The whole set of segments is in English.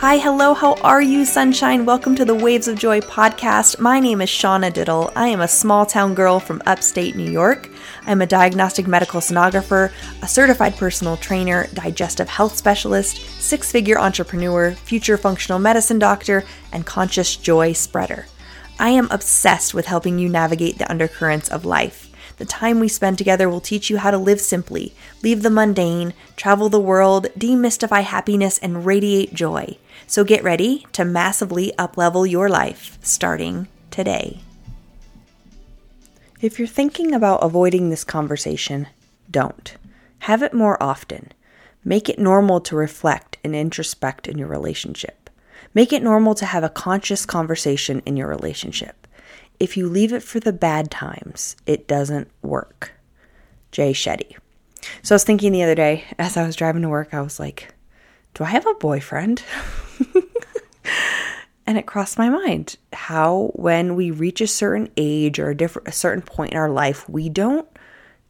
Hi, hello, how are you, sunshine? Welcome to the Waves of Joy podcast. My name is Shauna Diddle. I am a small town girl from upstate New York. I'm a diagnostic medical sonographer, a certified personal trainer, digestive health specialist, six figure entrepreneur, future functional medicine doctor, and conscious joy spreader. I am obsessed with helping you navigate the undercurrents of life. The time we spend together will teach you how to live simply, leave the mundane, travel the world, demystify happiness, and radiate joy. So get ready to massively uplevel your life starting today. If you're thinking about avoiding this conversation, don't. Have it more often. Make it normal to reflect and introspect in your relationship. Make it normal to have a conscious conversation in your relationship if you leave it for the bad times, it doesn't work. Jay Shetty. So I was thinking the other day as I was driving to work, I was like, do I have a boyfriend? and it crossed my mind how when we reach a certain age or a different a certain point in our life, we don't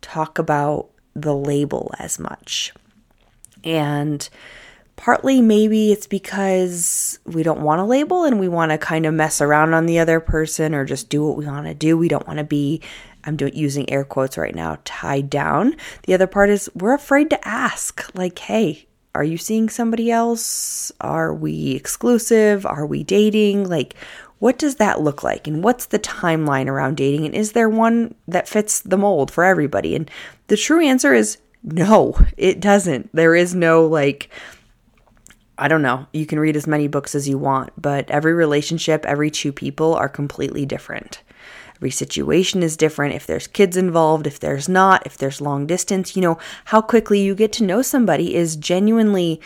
talk about the label as much. And Partly, maybe it's because we don't want to label and we want to kind of mess around on the other person or just do what we want to do. We don't want to be, I'm doing, using air quotes right now, tied down. The other part is we're afraid to ask, like, hey, are you seeing somebody else? Are we exclusive? Are we dating? Like, what does that look like? And what's the timeline around dating? And is there one that fits the mold for everybody? And the true answer is no, it doesn't. There is no like, I don't know, you can read as many books as you want, but every relationship, every two people are completely different. Every situation is different. If there's kids involved, if there's not, if there's long distance, you know, how quickly you get to know somebody is genuinely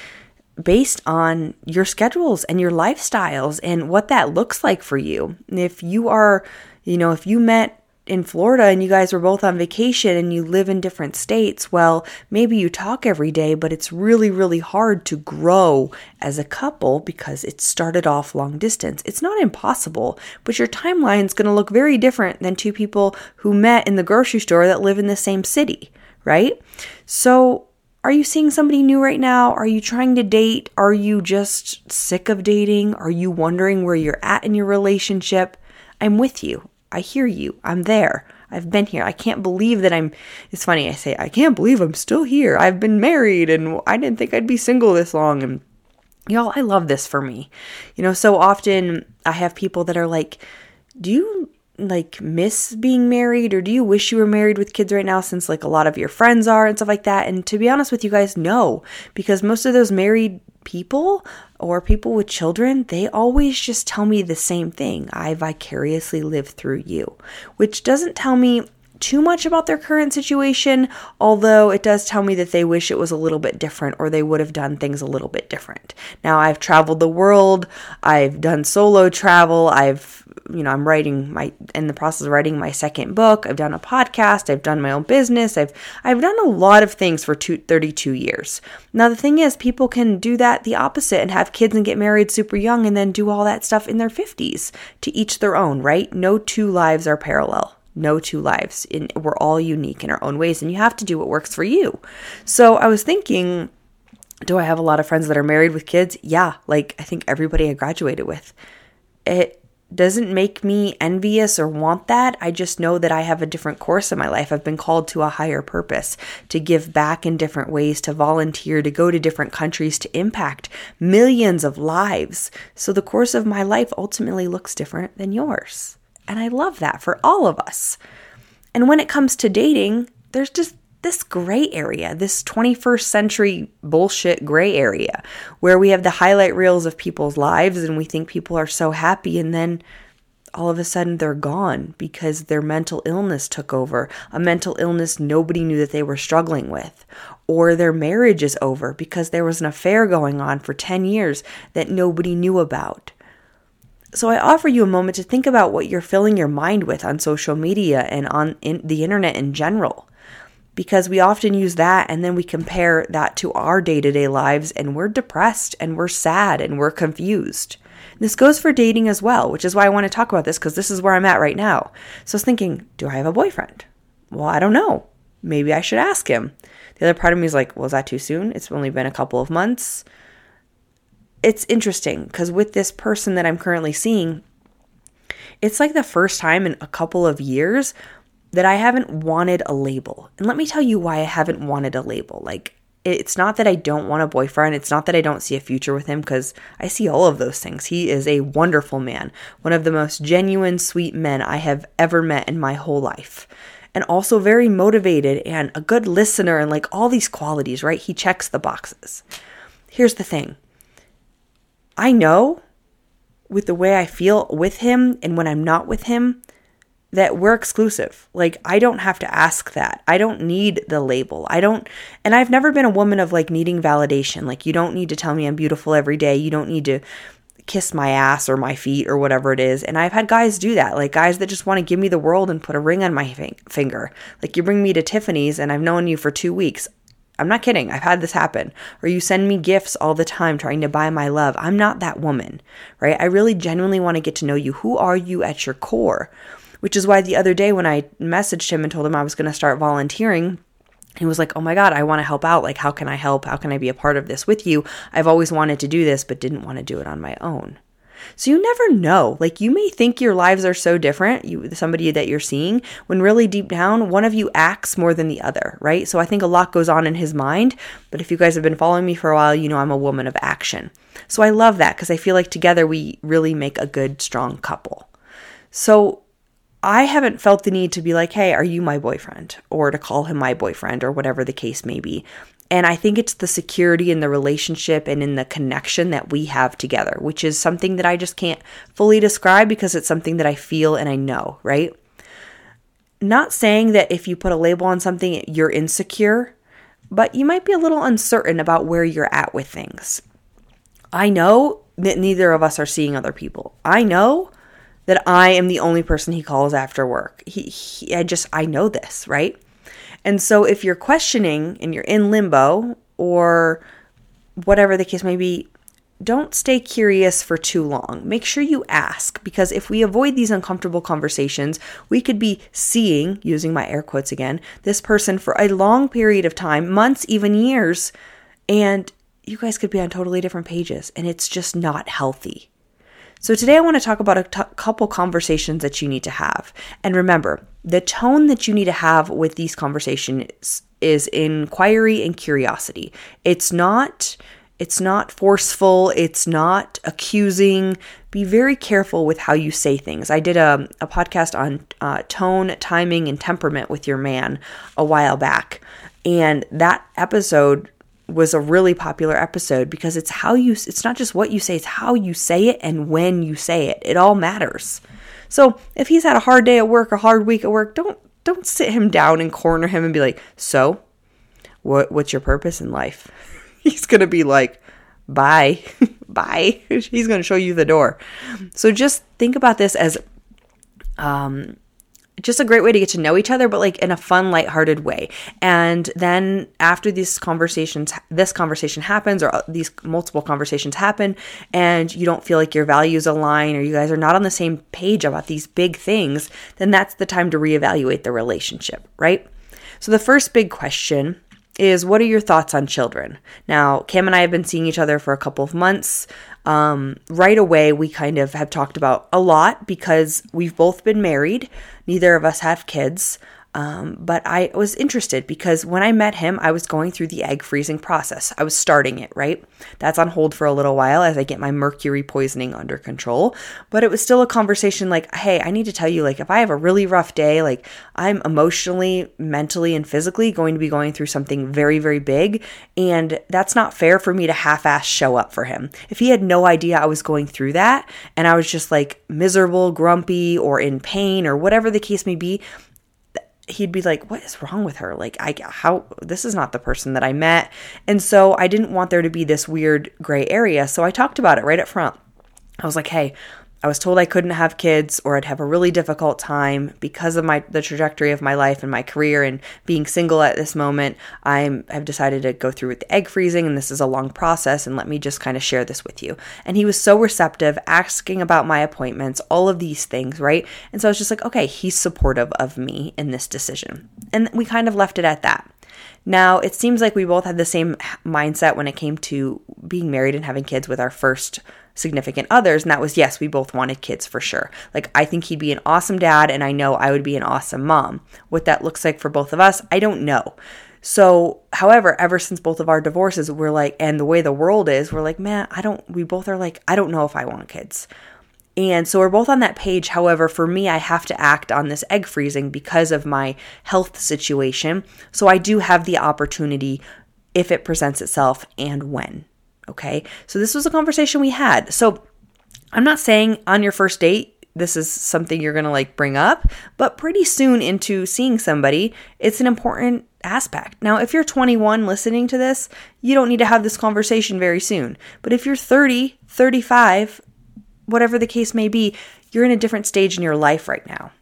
based on your schedules and your lifestyles and what that looks like for you. If you are, you know, if you met in Florida and you guys were both on vacation and you live in different states, well, maybe you talk every day, but it's really, really hard to grow as a couple because it started off long distance. It's not impossible, but your timeline is going to look very different than two people who met in the grocery store that live in the same city, right? So, are you seeing somebody new right now? Are you trying to date? Are you just sick of dating? Are you wondering where you're at in your relationship? I'm with you. I hear you. I'm there. I've been here. I can't believe that I'm. It's funny, I say, I can't believe I'm still here. I've been married and I didn't think I'd be single this long. And y'all, I love this for me. You know, so often I have people that are like, Do you like miss being married or do you wish you were married with kids right now since like a lot of your friends are and stuff like that? And to be honest with you guys, no, because most of those married people or people with children, they always just tell me the same thing. I vicariously live through you, which doesn't tell me too much about their current situation, although it does tell me that they wish it was a little bit different or they would have done things a little bit different. Now, I've traveled the world, I've done solo travel, I've, you know, I'm writing my, in the process of writing my second book, I've done a podcast, I've done my own business, I've, I've done a lot of things for two, 32 years. Now, the thing is, people can do that the opposite and have kids and get married super young and then do all that stuff in their 50s to each their own, right? No two lives are parallel no two lives. In, we're all unique in our own ways, and you have to do what works for you. So I was thinking, do I have a lot of friends that are married with kids? Yeah, like I think everybody I graduated with. It doesn't make me envious or want that. I just know that I have a different course in my life. I've been called to a higher purpose, to give back in different ways, to volunteer, to go to different countries, to impact millions of lives. So the course of my life ultimately looks different than yours. And I love that for all of us. And when it comes to dating, there's just this gray area, this 21st century bullshit gray area where we have the highlight reels of people's lives and we think people are so happy and then all of a sudden they're gone because their mental illness took over, a mental illness nobody knew that they were struggling with, or their marriage is over because there was an affair going on for 10 years that nobody knew about. So I offer you a moment to think about what you're filling your mind with on social media and on in the internet in general. Because we often use that and then we compare that to our day to day lives and we're depressed and we're sad and we're confused. This goes for dating as well, which is why I want to talk about this because this is where I'm at right now. So I was thinking, do I have a boyfriend? Well, I don't know. Maybe I should ask him. The other part of me is like, well, is that too soon? It's only been a couple of months it's interesting because with this person that I'm currently seeing, it's like the first time in a couple of years that I haven't wanted a label. And let me tell you why I haven't wanted a label. Like, it's not that I don't want a boyfriend. It's not that I don't see a future with him because I see all of those things. He is a wonderful man, one of the most genuine, sweet men I have ever met in my whole life. And also very motivated and a good listener and like all these qualities, right? He checks the boxes. Here's the thing I know with the way I feel with him and when I'm not with him that we're exclusive. Like, I don't have to ask that. I don't need the label. I don't, and I've never been a woman of like needing validation. Like, you don't need to tell me I'm beautiful every day. You don't need to kiss my ass or my feet or whatever it is. And I've had guys do that, like guys that just want to give me the world and put a ring on my finger. Like, you bring me to Tiffany's and I've known you for two weeks. I'm not kidding. I've had this happen. Or you send me gifts all the time trying to buy my love. I'm not that woman, right? I really genuinely want to get to know you. Who are you at your core? which is why the other day when I messaged him and told him I was going to start volunteering, he was like, Oh my God, I want to help out. Like, how can I help? How can I be a part of this with you? I've always wanted to do this, but didn't want to do it on my own. So you never know. Like you may think your lives are so different, you somebody that you're seeing, when really deep down one of you acts more than the other, right? So I think a lot goes on in his mind, but if you guys have been following me for a while, you know I'm a woman of action. So I love that because I feel like together we really make a good strong couple. So I haven't felt the need to be like, hey, are you my boyfriend? Or to call him my boyfriend or whatever the case may be. And I think it's the security in the relationship and in the connection that we have together, which is something that I just can't fully describe because it's something that I feel and I know, right? Not saying that if you put a label on something, you're insecure, but you might be a little uncertain about where you're at with things. I know that neither of us are seeing other people. I know that I am the only person he calls after work. He, he, I just I know this, right? And so if you're questioning and you're in limbo or whatever the case may be, don't stay curious for too long. Make sure you ask because if we avoid these uncomfortable conversations, we could be seeing, using my air quotes again, this person for a long period of time, months, even years, and you guys could be on totally different pages and it's just not healthy. So, today I want to talk about a t- couple conversations that you need to have. And remember, the tone that you need to have with these conversations is inquiry and curiosity. It's not it's not forceful, it's not accusing. Be very careful with how you say things. I did a, a podcast on uh, tone, timing, and temperament with your man a while back. And that episode was a really popular episode because it's how you it's not just what you say it's how you say it and when you say it. It all matters. So if he's had a hard day at work a hard week at work don't don't sit him down and corner him and be like so what what's your purpose in life? He's going to be like bye bye. He's going to show you the door. So just think about this as um just a great way to get to know each other, but like in a fun, lighthearted way. And then after these conversations, this conversation happens, or uh, these multiple conversations happen, and you don't feel like your values align, or you guys are not on the same page about these big things, then that's the time to reevaluate the relationship, right? So the first big question is what are your thoughts on children? Now, Cam and I have been seeing each other for a couple of months um, right away, we kind of have talked about a lot because we've both been married. Neither of us have kids. Um, but I was interested because when I met him, I was going through the egg freezing process. I was starting it, right? That's on hold for a little while as I get my mercury poisoning under control. But it was still a conversation like, hey, I need to tell you, like, if I have a really rough day, like, I'm emotionally, mentally, and physically going to be going through something very, very big. And that's not fair for me to half ass show up for him. If he had no idea I was going through that and I was just like miserable, grumpy, or in pain, or whatever the case may be, he'd be like, "What is wrong with her? Like, I how this is not the person that I met." And so I didn't want there to be this weird gray area. So I talked about it right up front. I was like, "Hey, I was told I couldn't have kids or I'd have a really difficult time because of my the trajectory of my life and my career and being single at this moment. I have decided to go through with the egg freezing and this is a long process and let me just kind of share this with you. And he was so receptive, asking about my appointments, all of these things, right? And so I was just like, okay, he's supportive of me in this decision. And we kind of left it at that. Now, it seems like we both had the same mindset when it came to being married and having kids with our first significant others, and that was yes, we both wanted kids for sure. Like, I think he'd be an awesome dad, and I know I would be an awesome mom. What that looks like for both of us, I don't know. So, however, ever since both of our divorces, we're like, and the way the world is, we're like, man, I don't, we both are like, I don't know if I want kids. And so we're both on that page. However, for me, I have to act on this egg freezing because of my health situation. So I do have the opportunity if it presents itself and when. Okay. So this was a conversation we had. So I'm not saying on your first date, this is something you're going to like bring up, but pretty soon into seeing somebody, it's an important aspect. Now, if you're 21 listening to this, you don't need to have this conversation very soon. But if you're 30, 35, whatever the case may be, you're in a different stage in your life right now.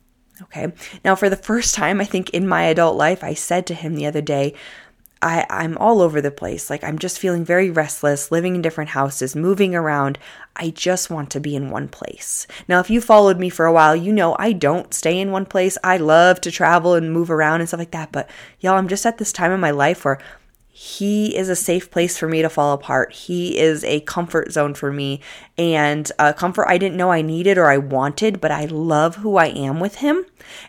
Okay. Now, for the first time, I think in my adult life, I said to him the other day, I, I'm all over the place. Like, I'm just feeling very restless, living in different houses, moving around. I just want to be in one place. Now, if you followed me for a while, you know I don't stay in one place. I love to travel and move around and stuff like that. But y'all, I'm just at this time in my life where he is a safe place for me to fall apart. He is a comfort zone for me and a comfort I didn't know I needed or I wanted, but I love who I am with him.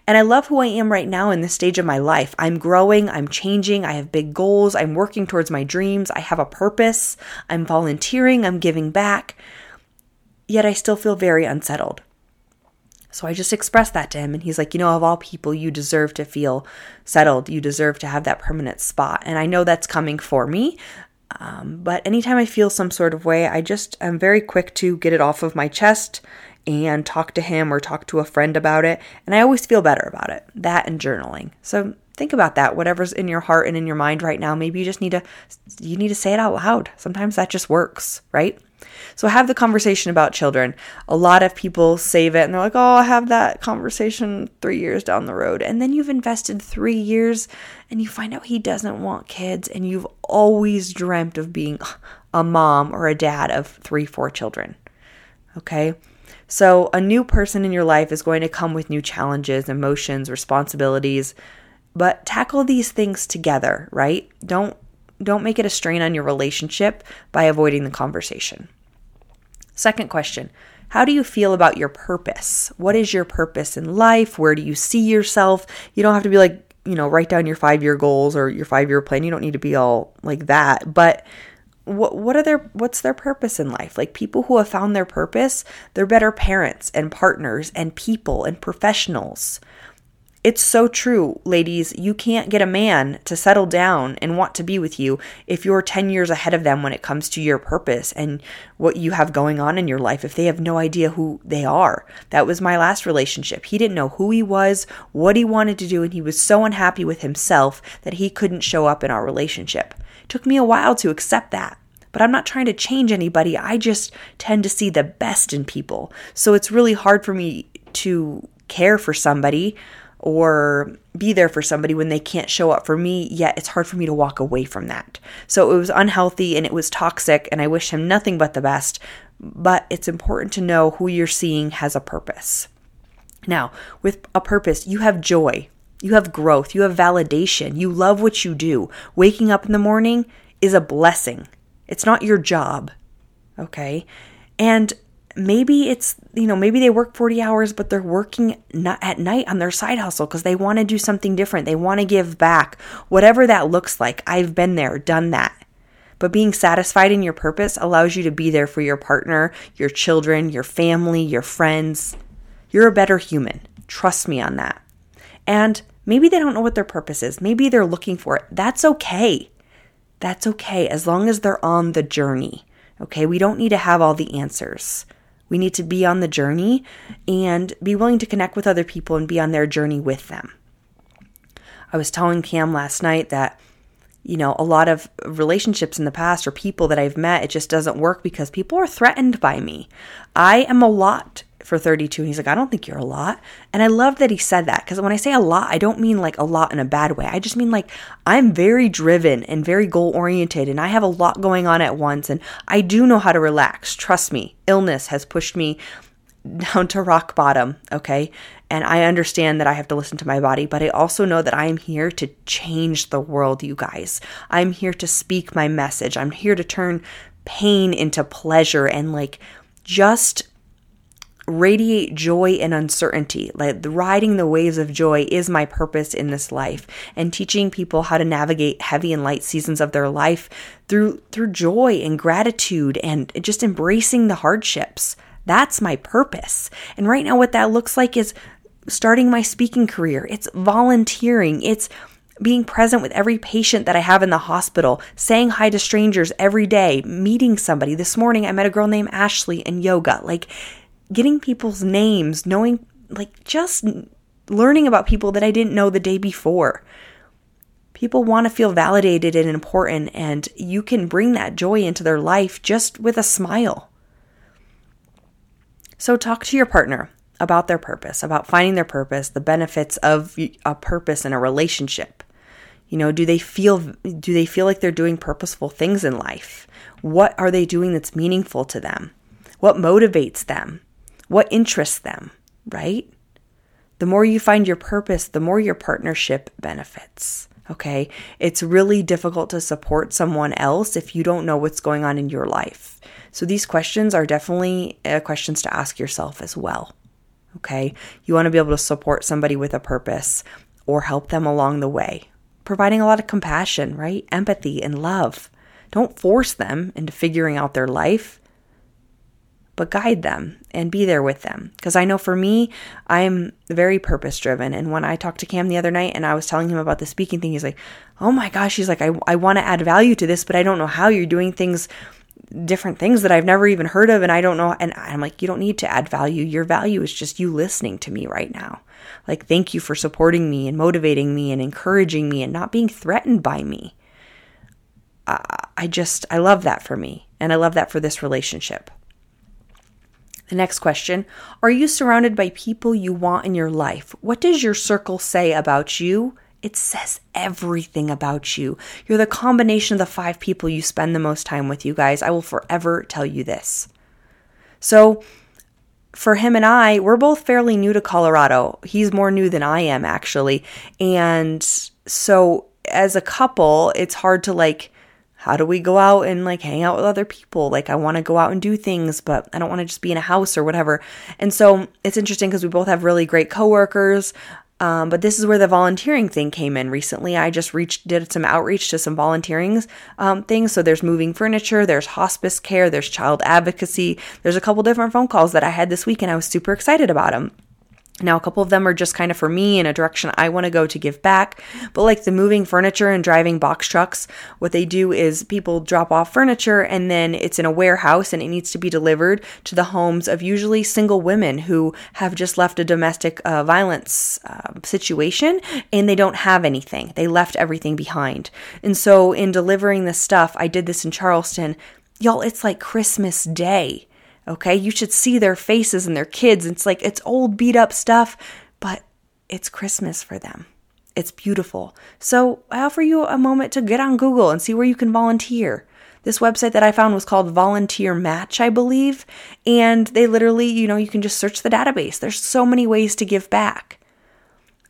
And I love who I am right now in this stage of my life. I'm growing, I'm changing, I have big goals, I'm working towards my dreams, I have a purpose, I'm volunteering, I'm giving back. Yet I still feel very unsettled. So I just expressed that to him, and he's like, You know, of all people, you deserve to feel settled. You deserve to have that permanent spot. And I know that's coming for me. Um, but anytime I feel some sort of way, I just am very quick to get it off of my chest and talk to him or talk to a friend about it. And I always feel better about it. That and journaling. So think about that. Whatever's in your heart and in your mind right now, maybe you just need to you need to say it out loud. Sometimes that just works, right? So have the conversation about children. A lot of people save it and they're like, oh, I'll have that conversation three years down the road. And then you've invested three years and you find out he doesn't want kids and you've always dreamt of being a mom or a dad of three, four children. Okay? So a new person in your life is going to come with new challenges, emotions, responsibilities. But tackle these things together, right? Don't don't make it a strain on your relationship by avoiding the conversation. Second question How do you feel about your purpose? What is your purpose in life? Where do you see yourself? You don't have to be like, you know, write down your five year goals or your five year plan. You don't need to be all like that. But what what are their what's their purpose in life like people who have found their purpose they're better parents and partners and people and professionals it's so true, ladies. You can't get a man to settle down and want to be with you if you're 10 years ahead of them when it comes to your purpose and what you have going on in your life, if they have no idea who they are. That was my last relationship. He didn't know who he was, what he wanted to do, and he was so unhappy with himself that he couldn't show up in our relationship. It took me a while to accept that. But I'm not trying to change anybody. I just tend to see the best in people. So it's really hard for me to care for somebody or be there for somebody when they can't show up for me, yet it's hard for me to walk away from that. So it was unhealthy and it was toxic, and I wish him nothing but the best. But it's important to know who you're seeing has a purpose. Now, with a purpose, you have joy, you have growth, you have validation, you love what you do. Waking up in the morning is a blessing, it's not your job. Okay. And maybe it's you know maybe they work 40 hours but they're working at night on their side hustle because they want to do something different. They want to give back. Whatever that looks like i've been there done that. But being satisfied in your purpose allows you to be there for your partner your children your family your friends. You're a better human. Trust me on that. And maybe they don't know what their purpose is. Maybe they're looking for it. That's okay. That's okay as long as they're on the journey. Okay we don't need to have all the answers we need to be on the journey and be willing to connect with other people and be on their journey with them. I was telling Cam last night that, you know, a lot of relationships in the past or people that I've met, it just doesn't work because people are threatened by me. I am a lot for 32 and he's like i don't think you're a lot and i love that he said that because when i say a lot i don't mean like a lot in a bad way i just mean like i'm very driven and very goal oriented and i have a lot going on at once and i do know how to relax trust me illness has pushed me down to rock bottom, okay? And I understand that I have to listen to my body, but I also know that I am here to change the world, you guys. I'm here to speak my message. I'm here to turn pain into pleasure and like just radiate joy and uncertainty. Like riding the waves of joy is my purpose in this life and teaching people how to navigate heavy and light seasons of their life through through joy and gratitude and just embracing the hardships. That's my purpose. And right now what that looks like is starting my speaking career. It's volunteering. It's being present with every patient that I have in the hospital, saying hi to strangers every day, meeting somebody. This morning I met a girl named Ashley in yoga. Like getting people's names, knowing, like, just learning about people that I didn't know the day before. People want to feel validated and important, and you can bring that joy into their life just with a smile. So, talk to your partner about their purpose, about finding their purpose, the benefits of a purpose in a relationship. You know, do they feel do they feel like they're doing purposeful things in life? What are they doing that's meaningful to them? What motivates them? What interests them, right? The more you find your purpose, the more your partnership benefits. Okay. It's really difficult to support someone else if you don't know what's going on in your life. So these questions are definitely uh, questions to ask yourself as well. Okay. You want to be able to support somebody with a purpose or help them along the way, providing a lot of compassion, right? Empathy and love. Don't force them into figuring out their life but guide them and be there with them. Because I know for me, I'm very purpose driven. And when I talked to Cam the other night and I was telling him about the speaking thing, he's like, oh my gosh, he's like, I, I want to add value to this, but I don't know how you're doing things, different things that I've never even heard of. And I don't know. And I'm like, you don't need to add value. Your value is just you listening to me right now. Like, thank you for supporting me and motivating me and encouraging me and not being threatened by me. I just, I love that for me. And I love that for this relationship. The next question Are you surrounded by people you want in your life? What does your circle say about you? It says everything about you. You're the combination of the five people you spend the most time with, you guys. I will forever tell you this. So, for him and I, we're both fairly new to Colorado. He's more new than I am, actually. And so, as a couple, it's hard to like how do we go out and like hang out with other people? Like, I want to go out and do things, but I don't want to just be in a house or whatever. And so it's interesting because we both have really great coworkers. Um, but this is where the volunteering thing came in recently. I just reached, did some outreach to some volunteering um, things. So there's moving furniture, there's hospice care, there's child advocacy. There's a couple different phone calls that I had this week, and I was super excited about them. Now, a couple of them are just kind of for me in a direction I want to go to give back. But like the moving furniture and driving box trucks, what they do is people drop off furniture and then it's in a warehouse and it needs to be delivered to the homes of usually single women who have just left a domestic uh, violence uh, situation and they don't have anything. They left everything behind. And so, in delivering this stuff, I did this in Charleston. Y'all, it's like Christmas Day Okay, you should see their faces and their kids. It's like it's old, beat up stuff, but it's Christmas for them. It's beautiful. So I offer you a moment to get on Google and see where you can volunteer. This website that I found was called Volunteer Match, I believe. And they literally, you know, you can just search the database. There's so many ways to give back.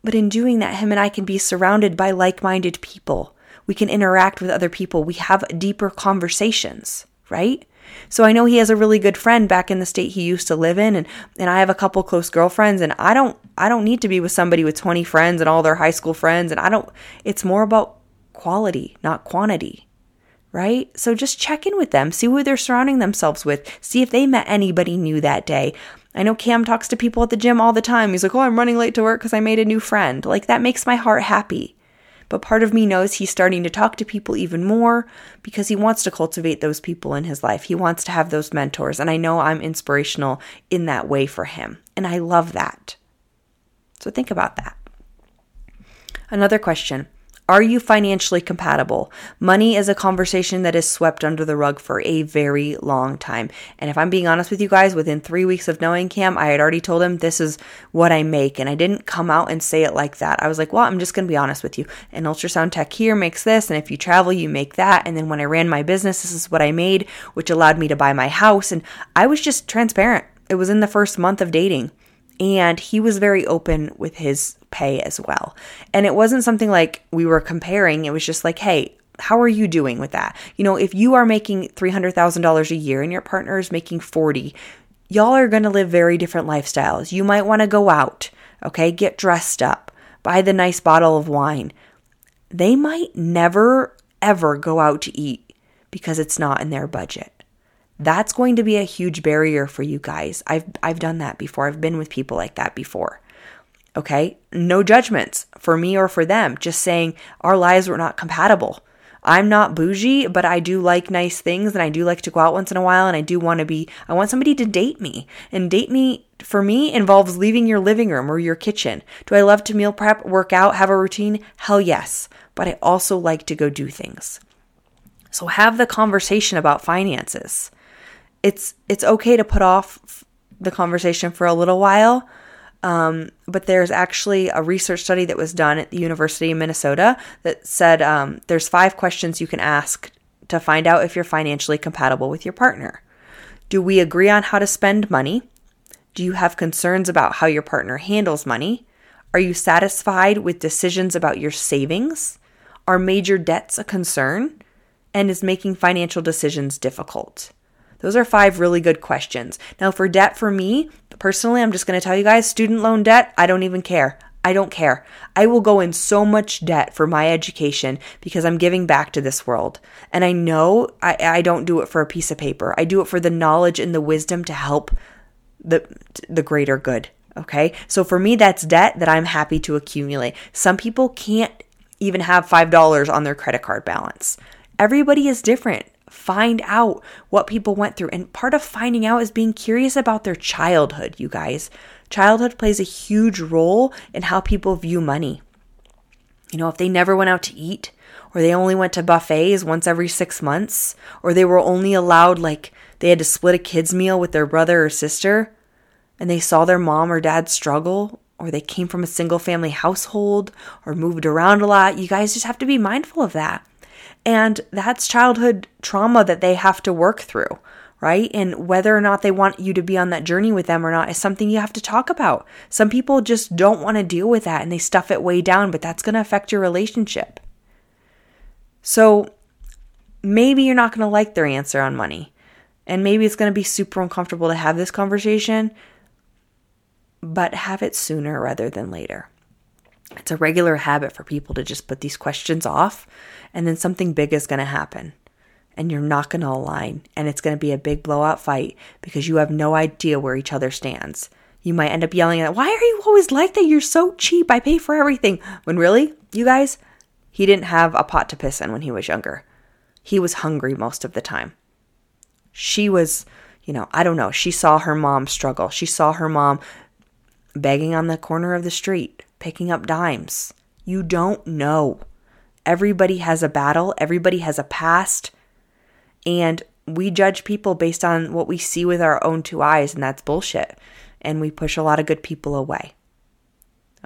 But in doing that, him and I can be surrounded by like minded people. We can interact with other people. We have deeper conversations, right? So I know he has a really good friend back in the state he used to live in and and I have a couple close girlfriends and I don't I don't need to be with somebody with 20 friends and all their high school friends and I don't it's more about quality, not quantity. Right? So just check in with them, see who they're surrounding themselves with, see if they met anybody new that day. I know Cam talks to people at the gym all the time. He's like, "Oh, I'm running late to work cuz I made a new friend." Like that makes my heart happy. But part of me knows he's starting to talk to people even more because he wants to cultivate those people in his life. He wants to have those mentors. And I know I'm inspirational in that way for him. And I love that. So think about that. Another question are you financially compatible? Money is a conversation that is swept under the rug for a very long time. And if I'm being honest with you guys, within three weeks of knowing Cam, I had already told him this is what I make. And I didn't come out and say it like that. I was like, well, I'm just going to be honest with you. An ultrasound tech here makes this. And if you travel, you make that. And then when I ran my business, this is what I made, which allowed me to buy my house. And I was just transparent it was in the first month of dating. And he was very open with his pay as well. And it wasn't something like we were comparing, it was just like, hey, how are you doing with that? You know, if you are making $300,000 a year and your partner is making 40, y'all are going to live very different lifestyles. You might want to go out, okay? Get dressed up, buy the nice bottle of wine. They might never ever go out to eat because it's not in their budget. That's going to be a huge barrier for you guys. I've I've done that before. I've been with people like that before. Okay? No judgments for me or for them. Just saying our lives were not compatible. I'm not bougie, but I do like nice things and I do like to go out once in a while and I do want to be I want somebody to date me. And date me for me involves leaving your living room or your kitchen. Do I love to meal prep, work out, have a routine? Hell yes. But I also like to go do things. So have the conversation about finances. It's it's okay to put off the conversation for a little while um, but there's actually a research study that was done at the University of Minnesota that said um, there's five questions you can ask to find out if you're financially compatible with your partner. Do we agree on how to spend money? Do you have concerns about how your partner handles money? Are you satisfied with decisions about your savings? Are major debts a concern? And is making financial decisions difficult? Those are five really good questions. Now, for debt, for me personally, I'm just going to tell you guys student loan debt, I don't even care. I don't care. I will go in so much debt for my education because I'm giving back to this world. And I know I, I don't do it for a piece of paper. I do it for the knowledge and the wisdom to help the the greater good. Okay? So for me that's debt that I'm happy to accumulate. Some people can't even have $5 on their credit card balance. Everybody is different find out what people went through. And part of finding out is being curious about their childhood, you guys. Childhood plays a huge role in how people view money. You know, if they never went out to eat, or they only went to buffets once every six months, or they were only allowed, like, they had to split a kid's meal with their brother or sister, and they saw their mom or dad struggle, or they came from a single family household, or moved around a lot, you guys just have to be mindful of that. And that's childhood trauma that they have to work through, right? And whether or not they want you to be on that journey with them or not is something you have to talk about. Some people just don't want to deal with that and they stuff it way down, but that's going to affect your relationship. So maybe you're not going to like their answer on money. And maybe it's going to be super uncomfortable to have this conversation, but have it sooner rather than later. It's a regular habit for people to just put these questions off, and then something big is going to happen. And you're not going to align, and it's going to be a big blowout fight because you have no idea where each other stands. You might end up yelling at, Why are you always like that? You're so cheap. I pay for everything. When really, you guys, he didn't have a pot to piss in when he was younger. He was hungry most of the time. She was, you know, I don't know. She saw her mom struggle. She saw her mom begging on the corner of the street, picking up dimes. You don't know. Everybody has a battle, everybody has a past, and we judge people based on what we see with our own two eyes, and that's bullshit. And we push a lot of good people away.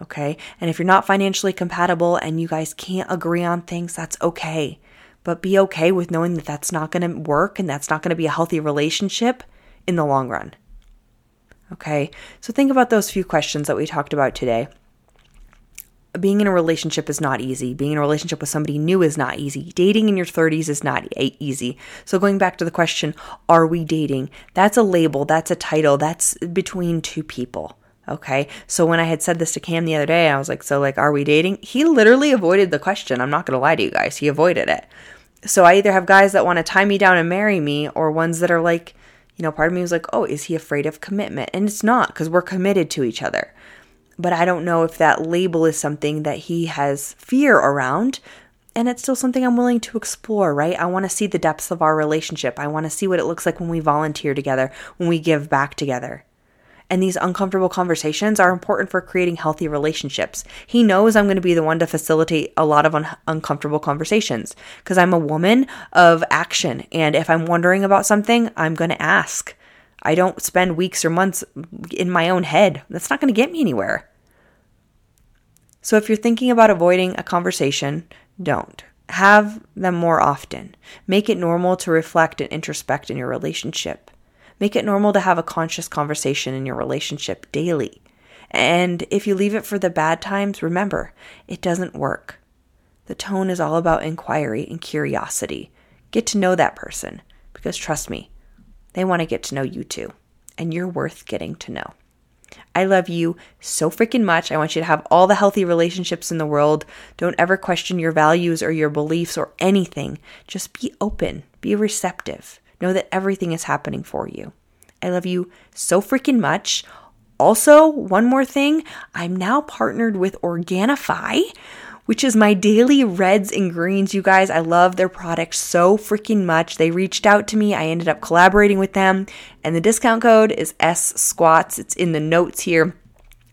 Okay? And if you're not financially compatible and you guys can't agree on things, that's okay. But be okay with knowing that that's not going to work and that's not going to be a healthy relationship in the long run. Okay? So think about those few questions that we talked about today being in a relationship is not easy. Being in a relationship with somebody new is not easy. Dating in your 30s is not easy. So, going back to the question, are we dating? That's a label, that's a title, that's between two people. Okay. So, when I had said this to Cam the other day, I was like, So, like, are we dating? He literally avoided the question. I'm not going to lie to you guys. He avoided it. So, I either have guys that want to tie me down and marry me, or ones that are like, you know, part of me was like, Oh, is he afraid of commitment? And it's not because we're committed to each other but I don't know if that label is something that he has fear around. And it's still something I'm willing to explore, right? I want to see the depths of our relationship. I want to see what it looks like when we volunteer together, when we give back together. And these uncomfortable conversations are important for creating healthy relationships. He knows I'm going to be the one to facilitate a lot of un- uncomfortable conversations because I'm a woman of action. And if I'm wondering about something, I'm going to ask. I don't spend weeks or months in my own head. That's not going to get me anywhere. So if you're thinking about avoiding a conversation, don't. Have them more often. Make it normal to reflect and introspect in your relationship. Make it normal to have a conscious conversation in your relationship daily. And if you leave it for the bad times, remember, it doesn't work. The tone is all about inquiry and curiosity. Get to know that person because trust me, they want to get to know you too. And you're worth getting to know. I love you so freaking much. I want you to have all the healthy relationships in the world. Don't ever question your values or your beliefs or anything. Just be open, be receptive. Know that everything is happening for you. I love you so freaking much. Also, one more thing, I'm now partnered with Organifi, which is my daily reds and greens. You guys, I love their products so freaking much. They reached out to me. I ended up collaborating with them, and the discount code is S Squats. It's in the notes here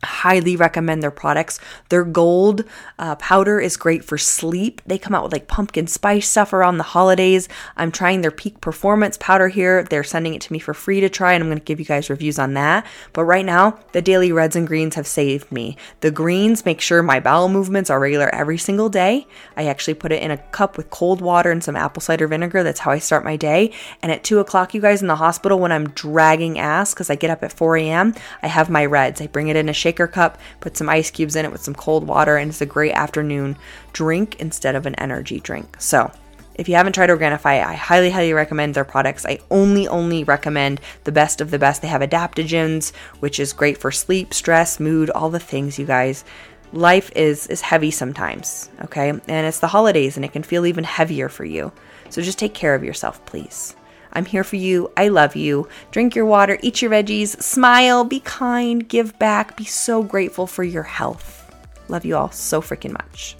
highly recommend their products. Their gold uh, powder is great for sleep. They come out with like pumpkin spice stuff around the holidays. I'm trying their peak performance powder here. They're sending it to me for free to try, and I'm going to give you guys reviews on that. But right now, the daily reds and greens have saved me. The greens make sure my bowel movements are regular every single day. I actually put it in a cup with cold water and some apple cider vinegar. That's how I start my day. And at two o'clock, you guys in the hospital, when I'm dragging ass because I get up at 4 a.m., I have my reds. I bring it in a shake shaker cup, put some ice cubes in it with some cold water, and it's a great afternoon drink instead of an energy drink. So, if you haven't tried Organifi, I highly, highly recommend their products. I only, only recommend the best of the best. They have adaptogens, which is great for sleep, stress, mood, all the things, you guys. Life is is heavy sometimes, okay? And it's the holidays and it can feel even heavier for you. So just take care of yourself, please. I'm here for you. I love you. Drink your water, eat your veggies, smile, be kind, give back, be so grateful for your health. Love you all so freaking much.